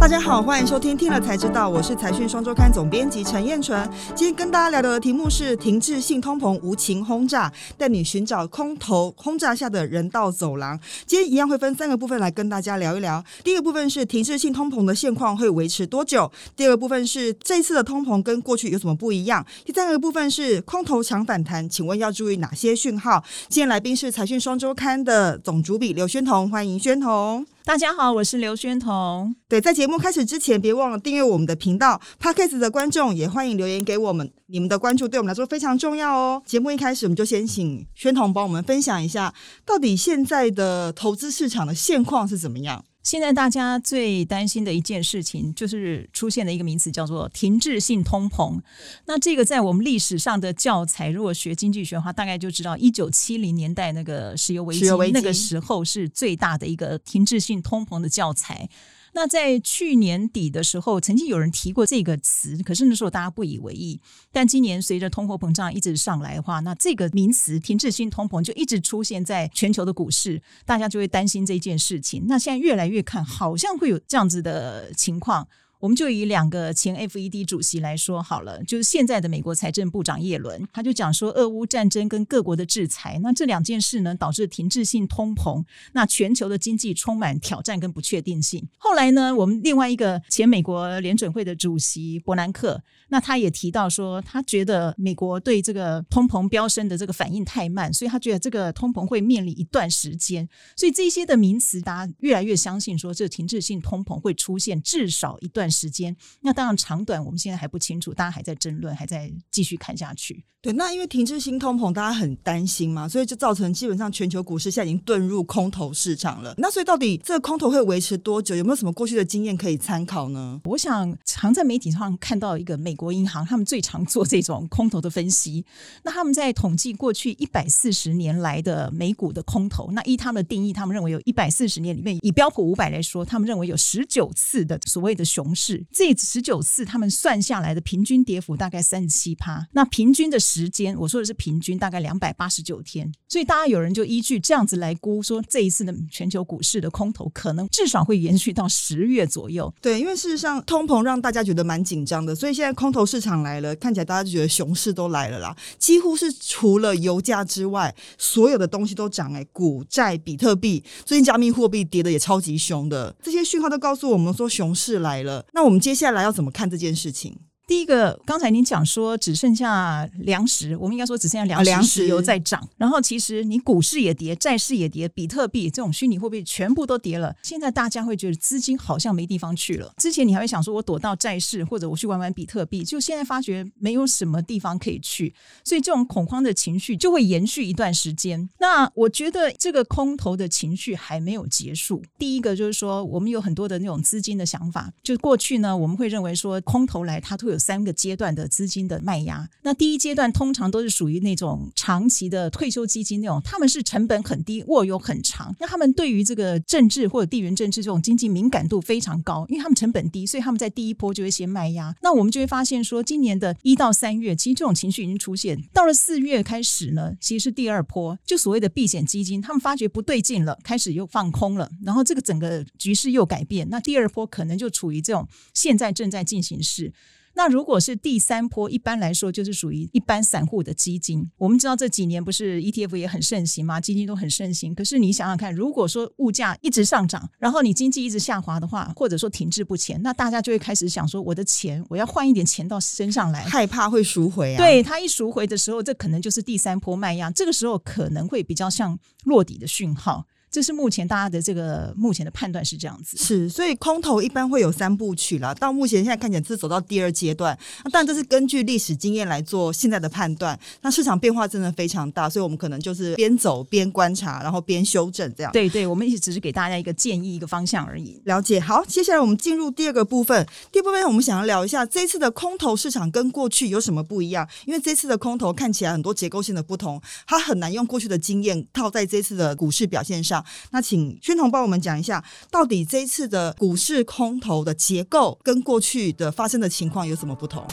大家好，欢迎收听《听了才知道》，我是财讯双周刊总编辑陈燕纯。今天跟大家聊的题目是停滞性通膨无情轰炸，带你寻找空头轰炸下的人道走廊。今天一样会分三个部分来跟大家聊一聊。第一个部分是停滞性通膨的现况会维持多久？第二个部分是这次的通膨跟过去有什么不一样？第三个部分是空头强反弹，请问要注意哪些讯号？今天来宾是财讯双周刊的总主笔刘宣彤，欢迎宣彤。大家好，我是刘宣彤。对，在节目开始之前，别忘了订阅我们的频道。Podcast 的观众也欢迎留言给我们，你们的关注对我们来说非常重要哦。节目一开始，我们就先请宣彤帮我们分享一下，到底现在的投资市场的现况是怎么样。现在大家最担心的一件事情，就是出现了一个名词，叫做停滞性通膨。那这个在我们历史上的教材，如果学经济学的话，大概就知道，一九七零年代那个石油危机，那个时候是最大的一个停滞性通膨的教材。那在去年底的时候，曾经有人提过这个词，可是那时候大家不以为意。但今年随着通货膨胀一直上来的话，那这个名词“停滞性通膨”就一直出现在全球的股市，大家就会担心这件事情。那现在越来越看，好像会有这样子的情况。我们就以两个前 FED 主席来说好了，就是现在的美国财政部长耶伦，他就讲说，俄乌战争跟各国的制裁，那这两件事呢，导致停滞性通膨，那全球的经济充满挑战跟不确定性。后来呢，我们另外一个前美国联准会的主席伯南克，那他也提到说，他觉得美国对这个通膨飙升的这个反应太慢，所以他觉得这个通膨会面临一段时间。所以这些的名词，大家越来越相信说，这停滞性通膨会出现至少一段。时间，那当然长短我们现在还不清楚，大家还在争论，还在继续看下去。对，那因为停滞性通膨，大家很担心嘛，所以就造成基本上全球股市现在已经遁入空头市场了。那所以到底这个空头会维持多久？有没有什么过去的经验可以参考呢？我想常在媒体上看到一个美国银行，他们最常做这种空头的分析。那他们在统计过去一百四十年来的美股的空头，那依他们的定义，他们认为有一百四十年里面，以标普五百来说，他们认为有十九次的所谓的熊市。这十九次他们算下来的平均跌幅大概三十七趴。那平均的。时间我说的是平均大概两百八十九天，所以大家有人就依据这样子来估，说这一次的全球股市的空头可能至少会延续到十月左右。对，因为事实上通膨让大家觉得蛮紧张的，所以现在空头市场来了，看起来大家就觉得熊市都来了啦。几乎是除了油价之外，所有的东西都涨哎，股债、比特币，最近加密货币跌的也超级凶的，这些讯号都告诉我们说熊市来了。那我们接下来要怎么看这件事情？第一个，刚才您讲说只剩下粮食，我们应该说只剩下粮食、石油在涨。然后其实你股市也跌，债市也跌，比特币这种虚拟货币全部都跌了。现在大家会觉得资金好像没地方去了。之前你还会想说我躲到债市，或者我去玩玩比特币，就现在发觉没有什么地方可以去，所以这种恐慌的情绪就会延续一段时间。那我觉得这个空头的情绪还没有结束。第一个就是说，我们有很多的那种资金的想法，就过去呢，我们会认为说空头来，它会有。三个阶段的资金的卖压，那第一阶段通常都是属于那种长期的退休基金那种，他们是成本很低，握有很长，那他们对于这个政治或者地缘政治这种经济敏感度非常高，因为他们成本低，所以他们在第一波就会先卖压。那我们就会发现说，今年的一到三月，其实这种情绪已经出现，到了四月开始呢，其实是第二波，就所谓的避险基金，他们发觉不对劲了，开始又放空了，然后这个整个局势又改变，那第二波可能就处于这种现在正在进行式。那如果是第三波，一般来说就是属于一般散户的基金。我们知道这几年不是 ETF 也很盛行吗？基金都很盛行。可是你想想看，如果说物价一直上涨，然后你经济一直下滑的话，或者说停滞不前，那大家就会开始想说，我的钱我要换一点钱到身上来，害怕会赎回啊。对他一赎回的时候，这可能就是第三波卖压，这个时候可能会比较像落底的讯号。这是目前大家的这个目前的判断是这样子，是，所以空头一般会有三部曲啦。到目前现在看起来是走到第二阶段，那但这是根据历史经验来做现在的判断。那市场变化真的非常大，所以我们可能就是边走边观察，然后边修正这样。对对，我们也只是给大家一个建议、一个方向而已。了解。好，接下来我们进入第二个部分。第二部分我们想要聊一下这次的空头市场跟过去有什么不一样？因为这次的空头看起来很多结构性的不同，它很难用过去的经验套在这次的股市表现上。那请宣彤帮我们讲一下，到底这一次的股市空头的结构跟过去的发生的情况有什么不同？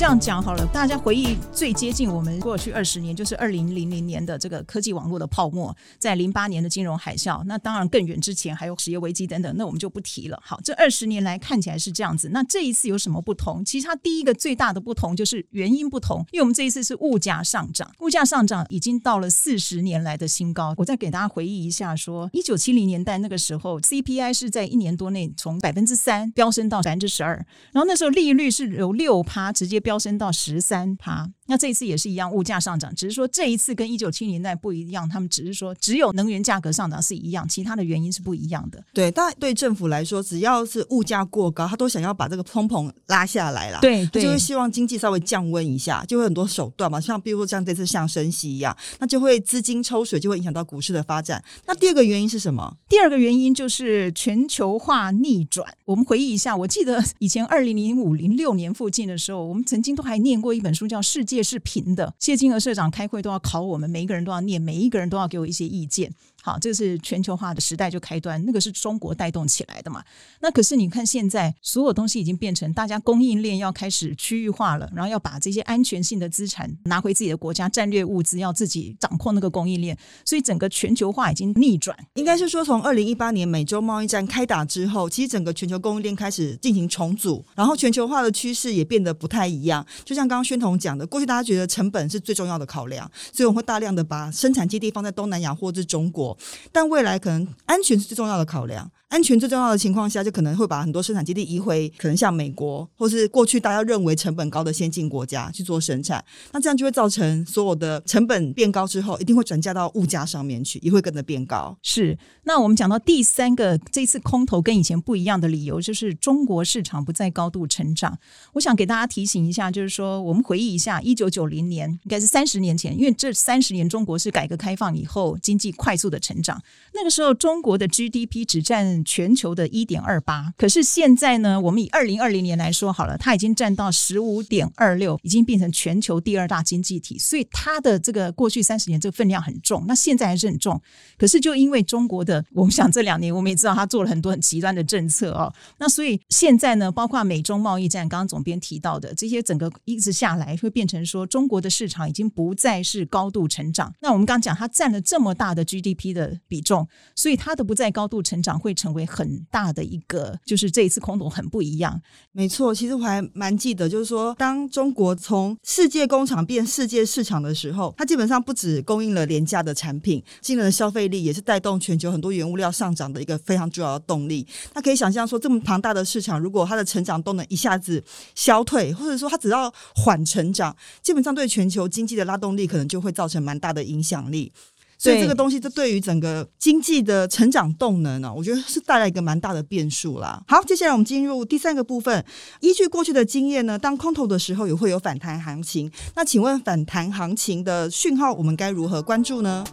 这样讲好了，大家回忆最接近我们过去二十年，就是二零零零年的这个科技网络的泡沫，在零八年的金融海啸，那当然更远之前还有实业危机等等，那我们就不提了。好，这二十年来看起来是这样子，那这一次有什么不同？其实它第一个最大的不同就是原因不同，因为我们这一次是物价上涨，物价上涨已经到了四十年来的新高。我再给大家回忆一下，说一九七零年代那个时候，CPI 是在一年多内从百分之三飙升到百分之十二，然后那时候利率是由六趴，直接飙飙升到十三趴。那这一次也是一样，物价上涨，只是说这一次跟一九七零年代不一样，他们只是说只有能源价格上涨是一样，其他的原因是不一样的。对，但对政府来说，只要是物价过高，他都想要把这个通膨拉下来啦。对，就会希望经济稍微降温一下，就会很多手段嘛，像比如说像这次像升息一样，那就会资金抽水，就会影响到股市的发展。那第二个原因是什么？第二个原因就是全球化逆转。我们回忆一下，我记得以前二零零五零六年附近的时候，我们曾经都还念过一本书，叫《世界是平的》。谢金河社长开会都要考我们，每一个人都要念，每一个人都要给我一些意见。好，这是全球化的时代就开端，那个是中国带动起来的嘛？那可是你看现在所有东西已经变成大家供应链要开始区域化了，然后要把这些安全性的资产拿回自己的国家，战略物资要自己掌控那个供应链，所以整个全球化已经逆转。应该是说，从二零一八年美洲贸易战开打之后，其实整个全球供应链开始进行重组，然后全球化的趋势也变得不太一样。就像刚刚宣彤讲的，过去大家觉得成本是最重要的考量，所以我们会大量的把生产基地放在东南亚或者中国。但未来可能安全是最重要的考量。安全最重要的情况下，就可能会把很多生产基地移回可能像美国，或是过去大家认为成本高的先进国家去做生产。那这样就会造成所有的成本变高之后，一定会转嫁到物价上面去，也会跟着变高。是。那我们讲到第三个，这次空头跟以前不一样的理由，就是中国市场不再高度成长。我想给大家提醒一下，就是说我们回忆一下，一九九零年应该是三十年前，因为这三十年中国是改革开放以后经济快速的成长，那个时候中国的 GDP 只占全球的一点二八，可是现在呢，我们以二零二零年来说好了，它已经占到十五点二六，已经变成全球第二大经济体，所以它的这个过去三十年这个分量很重，那现在还是很重。可是就因为中国的，我们想这两年我们也知道，它做了很多很极端的政策哦，那所以现在呢，包括美中贸易战，刚刚总编提到的这些，整个一直下来会变成说，中国的市场已经不再是高度成长。那我们刚讲，它占了这么大的 GDP 的比重，所以它的不再高度成长会成为很。大的一个，就是这一次空头很不一样。没错，其实我还蛮记得，就是说，当中国从世界工厂变世界市场的时候，它基本上不止供应了廉价的产品，惊人的消费力也是带动全球很多原物料上涨的一个非常重要的动力。那可以想象说，这么庞大的市场，如果它的成长动能一下子消退，或者说它只要缓成长，基本上对全球经济的拉动力可能就会造成蛮大的影响力。所以这个东西，这对于整个经济的成长动能呢，我觉得是带来一个蛮大的变数啦。好，接下来我们进入第三个部分。依据过去的经验呢，当空头的时候也会有反弹行情。那请问反弹行情的讯号，我们该如何关注呢？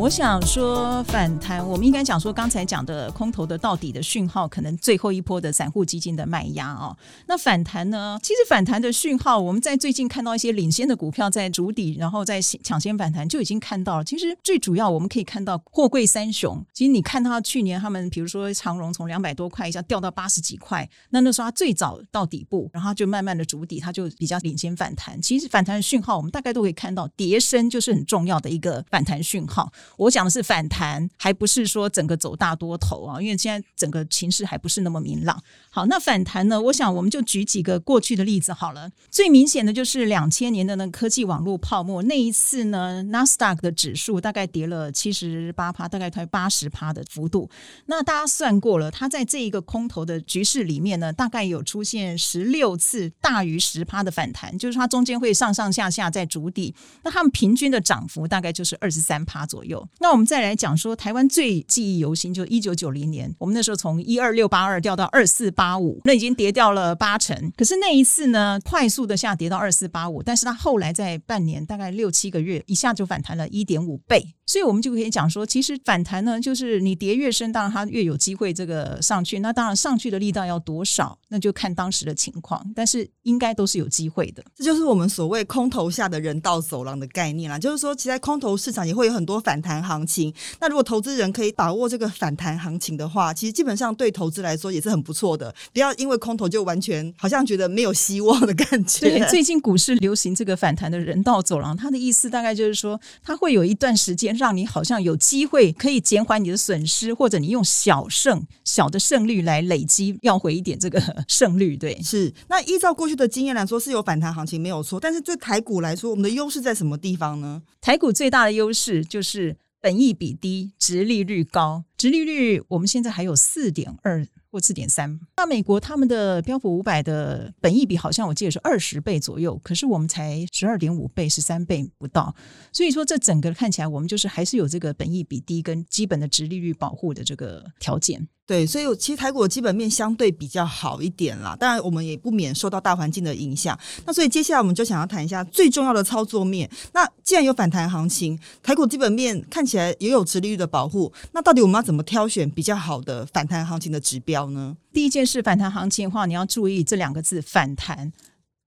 我想说反弹，我们应该讲说刚才讲的空头的到底的讯号，可能最后一波的散户基金的卖压哦。那反弹呢？其实反弹的讯号，我们在最近看到一些领先的股票在筑底，然后在抢先反弹，就已经看到了。其实最主要我们可以看到货柜三雄。其实你看到去年他们，比如说长荣从两百多块一下掉到八十几块，那那时候它最早到底部，然后就慢慢的筑底，它就比较领先反弹。其实反弹的讯号，我们大概都可以看到，叠升就是很重要的一个反弹讯号。我讲的是反弹，还不是说整个走大多头啊，因为现在整个情势还不是那么明朗。好，那反弹呢？我想我们就举几个过去的例子好了。最明显的就是两千年的那个科技网络泡沫，那一次呢，纳斯达克的指数大概跌了七十八趴，大概快八十趴的幅度。那大家算过了，它在这一个空头的局势里面呢，大概有出现十六次大于十趴的反弹，就是它中间会上上下下在筑底。那他们平均的涨幅大概就是二十三趴左右。有那我们再来讲说，台湾最记忆犹新，就一九九零年，我们那时候从一二六八二掉到二四八五，那已经跌掉了八成。可是那一次呢，快速的下跌到二四八五，但是它后来在半年大概六七个月，一下就反弹了一点五倍。所以我们就可以讲说，其实反弹呢，就是你跌越深，当然它越有机会这个上去。那当然上去的力道要多少，那就看当时的情况，但是应该都是有机会的。这就是我们所谓空头下的人道走廊的概念啦。就是说，其实在空头市场也会有很多反弹行情。那如果投资人可以把握这个反弹行情的话，其实基本上对投资来说也是很不错的。不要因为空头就完全好像觉得没有希望的感觉。对，最近股市流行这个反弹的人道走廊，它的意思大概就是说，它会有一段时间让你好像有机会可以减缓你的损失，或者你用小胜小的胜率来累积要回一点这个胜率。对，是。那依照过去的经验来说，是有反弹行情没有错。但是对台股来说，我们的优势在什么地方呢？台股最大的优势就是本益比低，殖利率高。殖利率我们现在还有四点二。或四点三，那美国他们的标普五百的本益比好像我记得是二十倍左右，可是我们才十二点五倍，十三倍不到，所以说这整个看起来我们就是还是有这个本益比低跟基本的值利率保护的这个条件。对，所以其实台股基本面相对比较好一点啦，当然我们也不免受到大环境的影响。那所以接下来我们就想要谈一下最重要的操作面。那既然有反弹行情，台股基本面看起来也有值利率的保护，那到底我们要怎么挑选比较好的反弹行情的指标呢？第一件事，反弹行情的话，你要注意这两个字：反弹。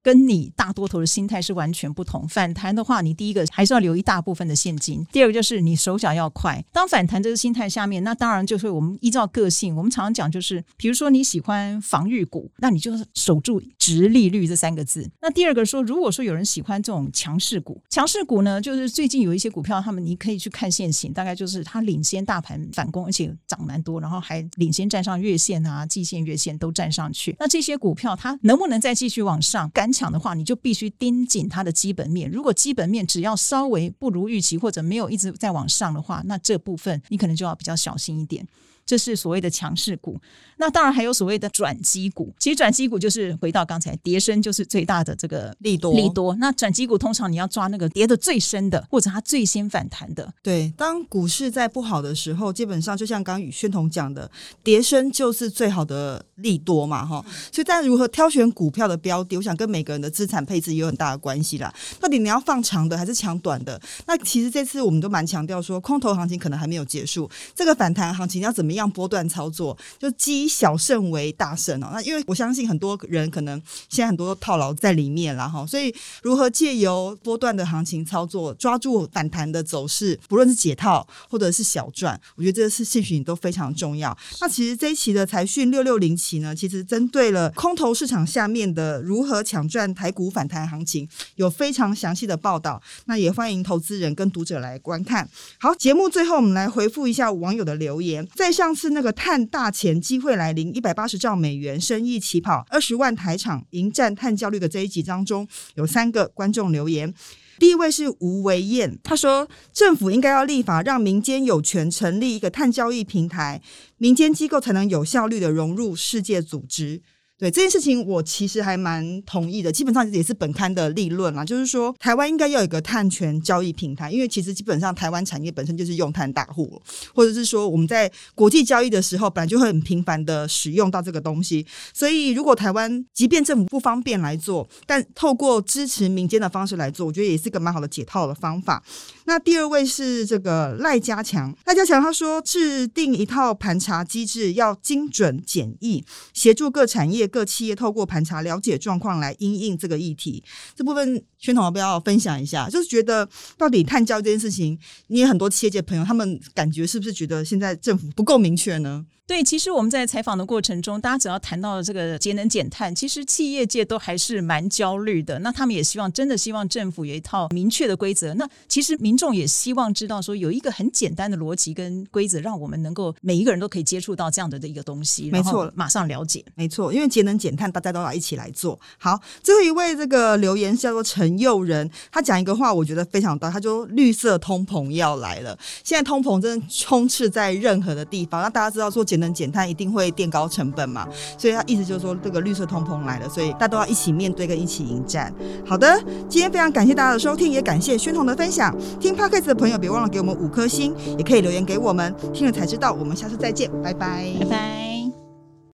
跟你大多头的心态是完全不同。反弹的话，你第一个还是要留一大部分的现金；第二个就是你手脚要快。当反弹这个心态下面，那当然就是我们依照个性，我们常常讲就是，比如说你喜欢防御股，那你就守住直利率这三个字。那第二个说，如果说有人喜欢这种强势股，强势股呢，就是最近有一些股票，他们你可以去看现行，大概就是它领先大盘反攻，而且涨蛮多，然后还领先站上月线啊、季线、月线都站上去。那这些股票它能不能再继续往上？赶抢的话，你就必须盯紧它的基本面。如果基本面只要稍微不如预期，或者没有一直在往上的话，那这部分你可能就要比较小心一点。这是所谓的强势股，那当然还有所谓的转机股。其实转机股就是回到刚才跌升就是最大的这个利多利多。那转机股通常你要抓那个跌的最深的，或者它最先反弹的。对，当股市在不好的时候，基本上就像刚宇宣彤讲的，跌升就是最好的利多嘛，哈。所以，但如何挑选股票的标的，我想跟每个人的资产配置也有很大的关系啦。到底你要放长的还是抢短的？那其实这次我们都蛮强调说，空头行情可能还没有结束，这个反弹行情要怎么？一样波段操作，就积小胜为大胜哦。那因为我相信很多人可能现在很多套牢在里面了哈，所以如何借由波段的行情操作，抓住反弹的走势，不论是解套或者是小赚，我觉得这是兴许都非常重要。那其实这一期的财讯六六零期呢，其实针对了空头市场下面的如何抢赚台股反弹行情，有非常详细的报道。那也欢迎投资人跟读者来观看。好，节目最后我们来回复一下网友的留言，在上。上次那个碳大钱机会来临，一百八十兆美元生意起跑，二十万台厂迎战碳焦虑的这一集当中，有三个观众留言。第一位是吴维燕，他说政府应该要立法，让民间有权成立一个碳交易平台，民间机构才能有效率的融入世界组织。对这件事情，我其实还蛮同意的。基本上也是本刊的立论啦，就是说台湾应该要有一个碳权交易平台，因为其实基本上台湾产业本身就是用碳大户，或者是说我们在国际交易的时候本来就会很频繁的使用到这个东西。所以如果台湾即便政府不方便来做，但透过支持民间的方式来做，我觉得也是个蛮好的解套的方法。那第二位是这个赖家强，赖家强他说制定一套盘查机制，要精准简易，协助各产业。各企业透过盘查了解状况来因应这个议题，这部分圈统要不要分享一下？就是觉得到底碳交这件事情，你也很多企业界朋友，他们感觉是不是觉得现在政府不够明确呢？对，其实我们在采访的过程中，大家只要谈到了这个节能减碳，其实企业界都还是蛮焦虑的。那他们也希望，真的希望政府有一套明确的规则。那其实民众也希望知道，说有一个很简单的逻辑跟规则，让我们能够每一个人都可以接触到这样的的一个东西。没错，马上了解。没错，因为节能减碳，大家都要一起来做好。最后一位这个留言叫做陈佑仁，他讲一个话，我觉得非常大。他就：“绿色通膨要来了。”现在通膨真的充斥在任何的地方。那大家知道，说节能减碳一定。会垫高成本嘛？所以他意思就是说，这个绿色通膨来了，所以大家都要一起面对跟一起迎战。好的，今天非常感谢大家的收听，也感谢宣彤的分享。听 podcast 的朋友别忘了给我们五颗星，也可以留言给我们。听了才知道，我们下次再见，拜拜，拜拜。